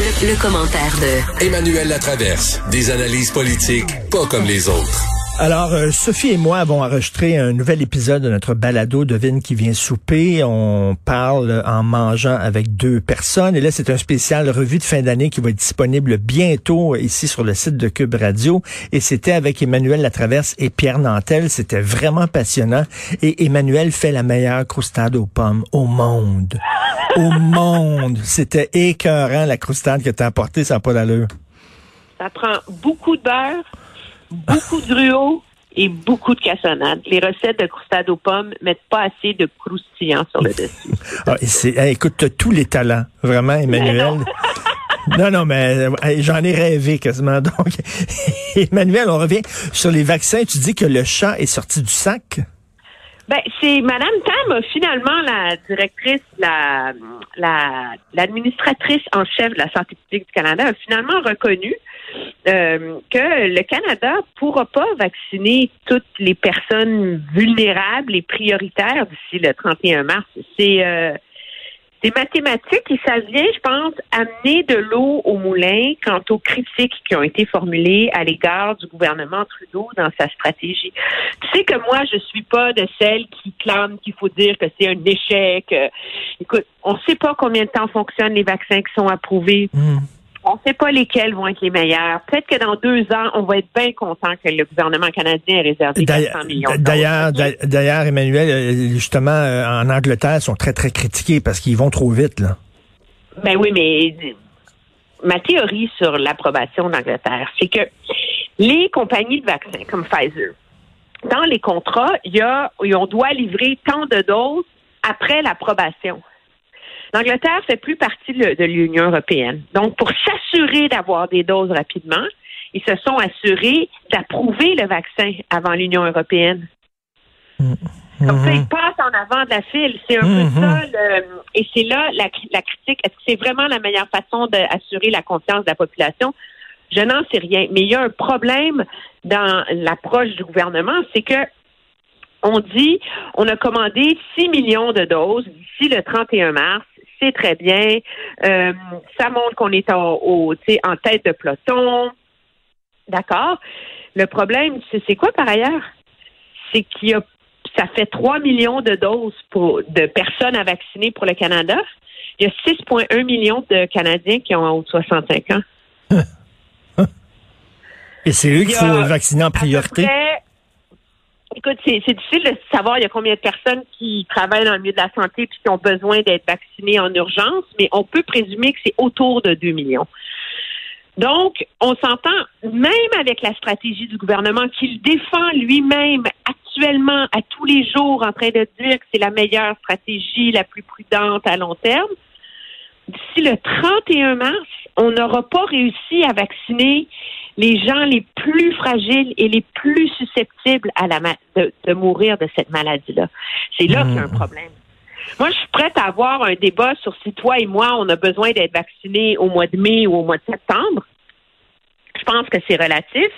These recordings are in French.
Le, commentaire de Emmanuel Latraverse. Des analyses politiques pas comme les autres. Alors, euh, Sophie et moi avons enregistré un nouvel épisode de notre balado Devine qui vient souper. On parle en mangeant avec deux personnes. Et là, c'est un spécial revue de fin d'année qui va être disponible bientôt ici sur le site de Cube Radio. Et c'était avec Emmanuel Latraverse et Pierre Nantel. C'était vraiment passionnant. Et Emmanuel fait la meilleure croustade aux pommes au monde. Au monde. C'était écœurant, la croustade que t'as apportée, ça n'a pas d'allure. Ça prend beaucoup de beurre, beaucoup de gruau et beaucoup de cassonade. Les recettes de croustade aux pommes mettent pas assez de croustillant sur le dessus. Ah, hey, écoute, t'as tous les talents, vraiment, Emmanuel. Non, non, mais hey, j'en ai rêvé quasiment. Donc, Emmanuel, on revient sur les vaccins. Tu dis que le chat est sorti du sac? Ben, c'est Madame Tam, finalement, la directrice, la, la, l'administratrice en chef de la santé publique du Canada, a finalement reconnu euh, que le Canada pourra pas vacciner toutes les personnes vulnérables et prioritaires d'ici le 31 mars. C'est euh, c'est mathématique et ça vient, je pense, amener de l'eau au moulin quant aux critiques qui ont été formulées à l'égard du gouvernement Trudeau dans sa stratégie. Tu sais que moi, je suis pas de celles qui clament qu'il faut dire que c'est un échec. Euh, Écoute, on sait pas combien de temps fonctionnent les vaccins qui sont approuvés. On ne sait pas lesquels vont être les meilleurs. Peut-être que dans deux ans, on va être bien content que le gouvernement canadien ait réservé 400 millions. de D'ailleurs, Emmanuel, euh, justement, euh, en Angleterre, ils sont très, très critiqués parce qu'ils vont trop vite, là. Ben oui, mais ma théorie sur l'approbation d'Angleterre, c'est que les compagnies de vaccins comme Pfizer, dans les contrats, il y a, on doit livrer tant de doses après l'approbation. L'Angleterre fait plus partie de l'Union européenne. Donc, pour s'assurer d'avoir des doses rapidement, ils se sont assurés d'approuver le vaccin avant l'Union européenne. Comme ça, ils passent en avant de la file. C'est un peu ça. le- et c'est là la, la critique. Est-ce que c'est vraiment la meilleure façon d'assurer la confiance de la population? Je n'en sais rien. Mais il y a un problème dans l'approche du gouvernement, c'est que on dit on a commandé 6 millions de doses d'ici le 31 mars. Très bien. Euh, ça montre qu'on est en, au, en tête de peloton. D'accord? Le problème, c'est quoi par ailleurs? C'est qu'il y a ça fait 3 millions de doses pour, de personnes à vacciner pour le Canada. Il y a 6,1 millions de Canadiens qui ont en haut de 65 ans. Et c'est eux Il qu'il faut vacciner en À peu priorité? près- écoute, c'est difficile de savoir il y a combien de personnes qui travaillent dans le milieu de la santé et qui ont besoin d'être vaccinées en urgence, mais on peut présumer que c'est autour de 2 millions. Donc, on s'entend, même avec la stratégie du gouvernement qu'il défend lui-même actuellement à tous les jours en train de dire que c'est la meilleure stratégie, la plus prudente à long terme, d'ici le 31 mars, on n'aura pas réussi à vacciner les gens les plus fragiles et les plus susceptibles à la ma- de, de mourir de cette maladie-là. C'est là qu'il y a un problème. Moi, je suis prête à avoir un débat sur si toi et moi, on a besoin d'être vaccinés au mois de mai ou au mois de septembre. Je pense que c'est relatif.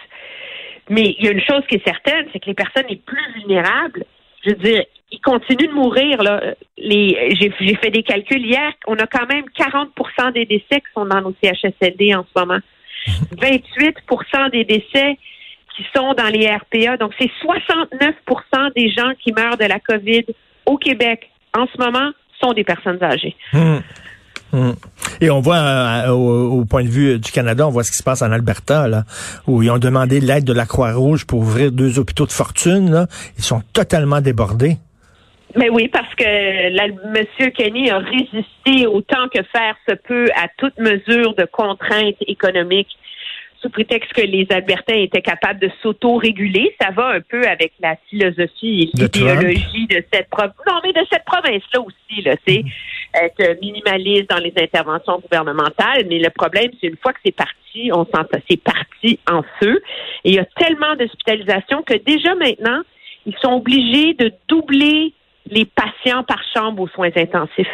Mais il y a une chose qui est certaine, c'est que les personnes les plus vulnérables, je veux dire, ils continuent de mourir. Là. Les, j'ai, j'ai fait des calculs hier. On a quand même 40% des décès qui sont dans nos CHSLD en ce moment. 28% des décès qui sont dans les RPA. Donc, c'est 69% des gens qui meurent de la COVID au Québec en ce moment sont des personnes âgées. Hum. Hum. Et on voit euh, au, au point de vue du Canada, on voit ce qui se passe en Alberta, là, où ils ont demandé l'aide de la Croix-Rouge pour ouvrir deux hôpitaux de fortune. Là. Ils sont totalement débordés. Mais oui, parce que la, M. Kenny a résisté autant que faire se peut à toute mesure de contrainte économique sous prétexte que les Albertains étaient capables de s'auto-réguler. Ça va un peu avec la philosophie et l'idéologie de cette province. Non, mais de cette province-là aussi, là, c'est être minimaliste dans les interventions gouvernementales. Mais le problème, c'est une fois que c'est parti, on s'entend, c'est parti en feu. Et il y a tellement d'hospitalisations que déjà maintenant, ils sont obligés de doubler les patients par chambre aux soins intensifs.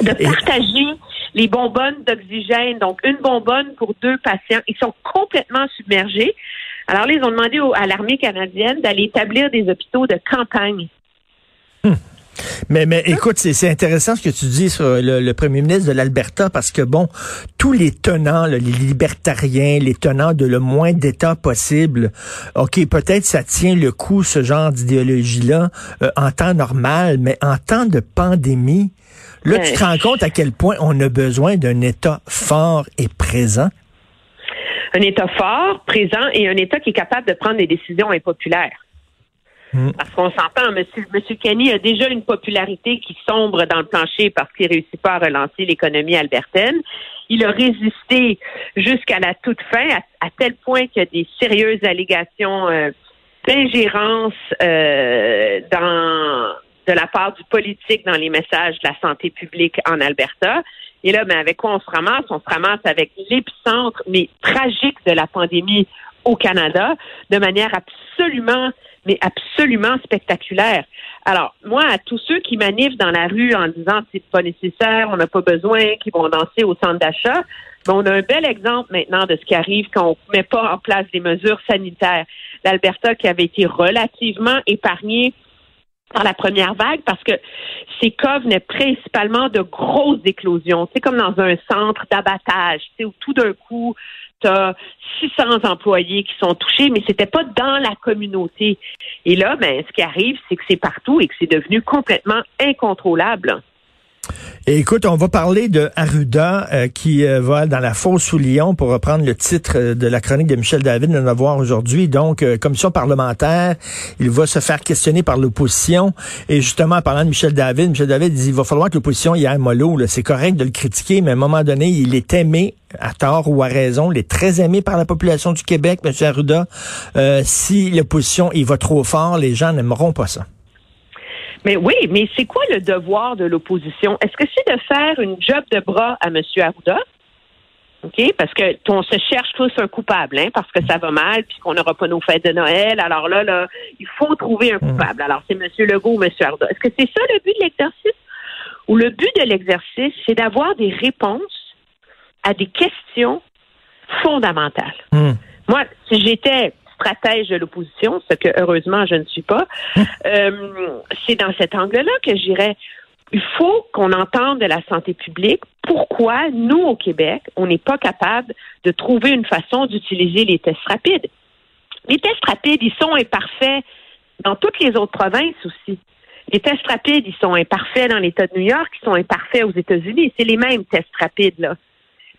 De partager les bonbonnes d'oxygène, donc une bonbonne pour deux patients. Ils sont complètement submergés. Alors là, ils ont demandé à l'armée canadienne d'aller établir des hôpitaux de campagne. Mais, mais écoute, c'est intéressant ce que tu dis sur le, premier ministre de l'Alberta parce que, bon, tous les tenants, les libertariens, les tenants de le moins d'État possible, OK, peut-être ça tient le coup, ce genre d'idéologie-là, euh, en temps normal, mais en temps de pandémie, là, tu te rends compte à quel point on a besoin d'un État fort et présent? Un État fort, présent et un État qui est capable de prendre des décisions impopulaires. Mm. Parce qu'on s'entend, Monsieur, Kenny a déjà une popularité qui sombre dans le plancher parce qu'il réussit pas à relancer l'économie albertaine. Il a résisté jusqu'à la toute fin, à, tel point qu'il y a des sérieuses allégations euh, d'ingérence euh, dans de la part du politique dans les messages de la santé publique en Alberta. Et là, ben, avec quoi on se ramasse? On se ramasse avec l'épicentre, mais tragique de la pandémie au Canada, de manière absolument mais absolument spectaculaire. Alors, moi, à tous ceux qui manifestent dans la rue en disant c'est pas nécessaire, on n'a pas besoin, qui vont danser au centre d'achat, ben, on a un bel exemple maintenant de ce qui arrive quand on ne met pas en place des mesures sanitaires. L'Alberta qui avait été relativement épargnée par la première vague parce que ces cas venaient principalement de grosses éclosions. C'est comme dans un centre d'abattage, où tout d'un coup, tu as 600 employés qui sont touchés, mais c'était pas dans la communauté. Et là, ben, ce qui arrive, c'est que c'est partout et que c'est devenu complètement incontrôlable écoute, on va parler de Arruda euh, qui euh, va dans la fosse sous Lyon pour reprendre le titre euh, de la chronique de Michel David de voir aujourd'hui. Donc, commission parlementaire, il va se faire questionner par l'opposition. Et justement, en parlant de Michel David, Michel David dit il va falloir que l'opposition y aille mollo. C'est correct de le critiquer, mais à un moment donné, il est aimé à tort ou à raison, il est très aimé par la population du Québec, M. Arruda. si l'opposition y va trop fort, les gens n'aimeront pas ça. Mais oui, mais c'est quoi le devoir de l'opposition? Est-ce que c'est de faire une job de bras à M. Arruda? OK? Parce que on se cherche tous un coupable, hein, parce que ça va mal, puis qu'on n'aura pas nos fêtes de Noël. Alors là, là, il faut trouver un coupable. Alors, c'est M. Legault ou M. Arruda. Est-ce que c'est ça le but de l'exercice? Ou le but de l'exercice, c'est d'avoir des réponses à des questions fondamentales? Mm. Moi, si j'étais stratège de l'opposition, ce que heureusement je ne suis pas, euh, c'est dans cet angle-là que j'irais. Il faut qu'on entende de la santé publique pourquoi nous, au Québec, on n'est pas capable de trouver une façon d'utiliser les tests rapides? Les tests rapides, ils sont imparfaits dans toutes les autres provinces aussi. Les tests rapides, ils sont imparfaits dans l'État de New York, ils sont imparfaits aux États-Unis. C'est les mêmes tests rapides, là.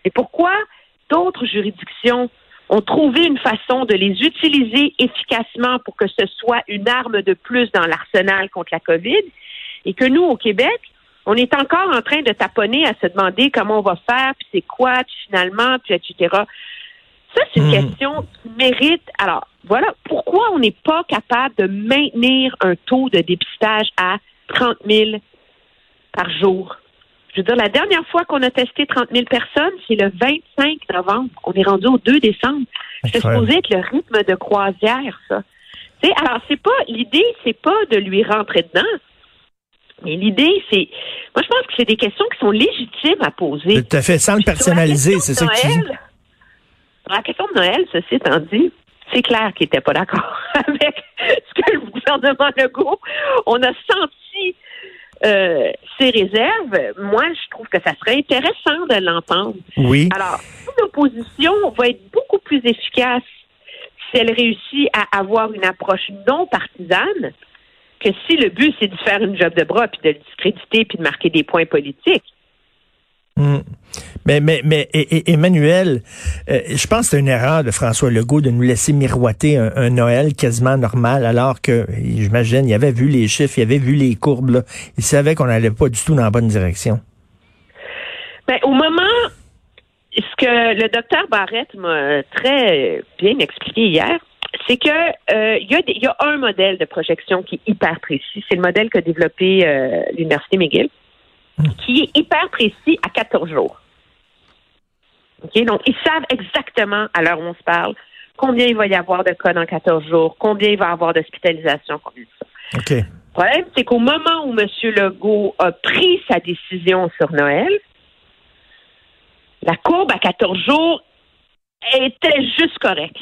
Et pourquoi d'autres juridictions ont trouvé une façon de les utiliser efficacement pour que ce soit une arme de plus dans l'arsenal contre la COVID et que nous, au Québec, on est encore en train de taponner à se demander comment on va faire, puis c'est quoi, puis finalement, puis etc. Ça, c'est une hmm. question qui mérite. Alors, voilà, pourquoi on n'est pas capable de maintenir un taux de dépistage à 30 000 par jour? Je veux dire, la dernière fois qu'on a testé 30 000 personnes, c'est le 25 novembre. On est rendu au 2 décembre. C'est supposé être le rythme de croisière, ça. T'sais, alors, c'est pas, l'idée, c'est pas de lui rentrer dedans. Mais l'idée, c'est, moi, je pense que c'est des questions qui sont légitimes à poser. Tout à fait, sans le personnaliser, c'est ça que tu dis. La question de Noël, ceci étant dit, c'est clair qu'il n'était pas d'accord avec ce que le gouvernement Legault, on a senti euh, ces réserves, moi, je trouve que ça serait intéressant de l'entendre. Oui. Alors, l'opposition va être beaucoup plus efficace si elle réussit à avoir une approche non partisane que si le but, c'est de faire une job de bras, puis de le discréditer, puis de marquer des points politiques. Hmm. Mais, mais, mais Emmanuel, euh, je pense que c'est une erreur de François Legault de nous laisser miroiter un, Noël quasiment normal, alors que, j'imagine, il avait vu les chiffres, il avait vu les courbes, il savait qu'on n'allait pas du tout dans la bonne direction. Ben, au moment, ce que le docteur Barrett m'a très bien expliqué hier, c'est que euh, il y, a un modèle de projection qui est hyper précis. C'est le modèle qu'a développé euh, l'Université McGill qui est hyper précis à 14 jours. Donc, ils savent exactement, à l'heure où on se parle, combien il va y avoir de cas dans 14 jours, combien il va y avoir d'hospitalisation, combien de ça. OK. Le problème, c'est qu'au moment où M. Legault a pris sa décision sur Noël, la courbe à 14 jours était juste correcte.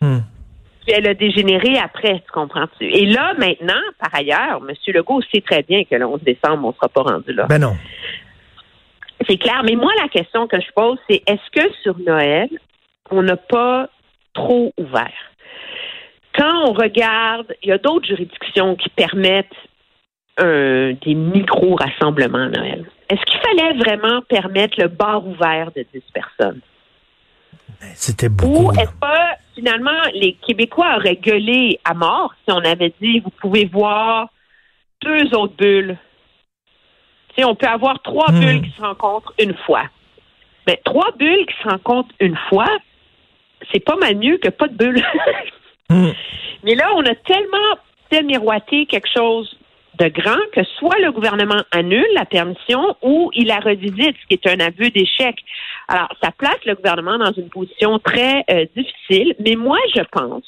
Hmm. Puis elle a dégénéré après, tu comprends-tu? Et là, maintenant, par ailleurs, M. Legault sait très bien que le 11 décembre, on ne sera pas rendu là. Ben non. C'est clair. Mais moi, la question que je pose, c'est est-ce que sur Noël, on n'a pas trop ouvert? Quand on regarde, il y a d'autres juridictions qui permettent des micro-rassemblements à Noël. Est-ce qu'il fallait vraiment permettre le bar ouvert de 10 personnes? C'était beaucoup. Ou est-ce que finalement les Québécois auraient gueulé à mort si on avait dit vous pouvez voir deux autres bulles? On peut avoir trois Hmm. bulles qui se rencontrent une fois. Mais trois bulles qui se rencontrent une fois, c'est pas mal mieux que pas de bulles. Hmm. Mais là, on a tellement fait miroiter quelque chose de grand que soit le gouvernement annule la permission ou il la revisite, ce qui est un aveu d'échec. Alors, ça place le gouvernement dans une position très euh, difficile, mais moi, je pense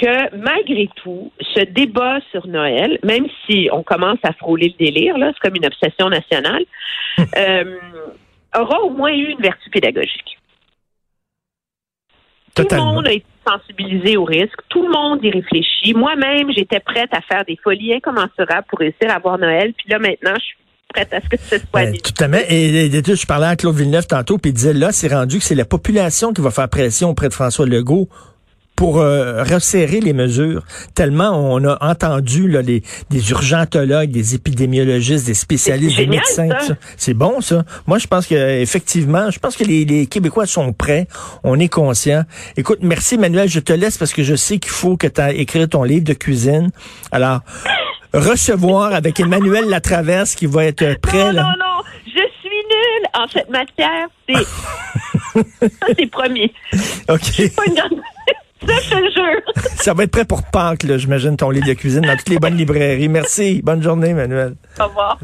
que malgré tout, ce débat sur Noël, même si on commence à frôler le délire, là, c'est comme une obsession nationale, euh, aura au moins eu une vertu pédagogique. Tout le monde a été sensibilisé au risque. Tout le monde y réfléchit. Moi-même, j'étais prête à faire des folies incommensurables pour réussir à voir Noël. Puis là, maintenant, je suis prête à ce que ce soit Ben, tout à fait. Et, et, et, je parlais à Claude Villeneuve tantôt, puis il disait là, c'est rendu que c'est la population qui va faire pression auprès de François Legault pour euh, resserrer les mesures. Tellement on a entendu là, les, des urgentologues, des épidémiologistes, des spécialistes, des médecins. ça. tout ça. C'est bon ça. Moi, je pense que effectivement, je pense que les, les Québécois sont prêts. On est conscients. Écoute, merci Manuel. Je te laisse parce que je sais qu'il faut que tu aies écrit ton livre de cuisine. Alors, recevoir avec Emmanuel Latraverse qui va être prêt. Non, là. non, non. Je suis nulle en cette matière. C'est ça, c'est promis. OK. Pas une grande... Ça, je te jure. Ça va être prêt pour Pâques, j'imagine, ton livre de cuisine dans toutes les bonnes librairies. Merci. Bonne journée, Manuel. Au revoir.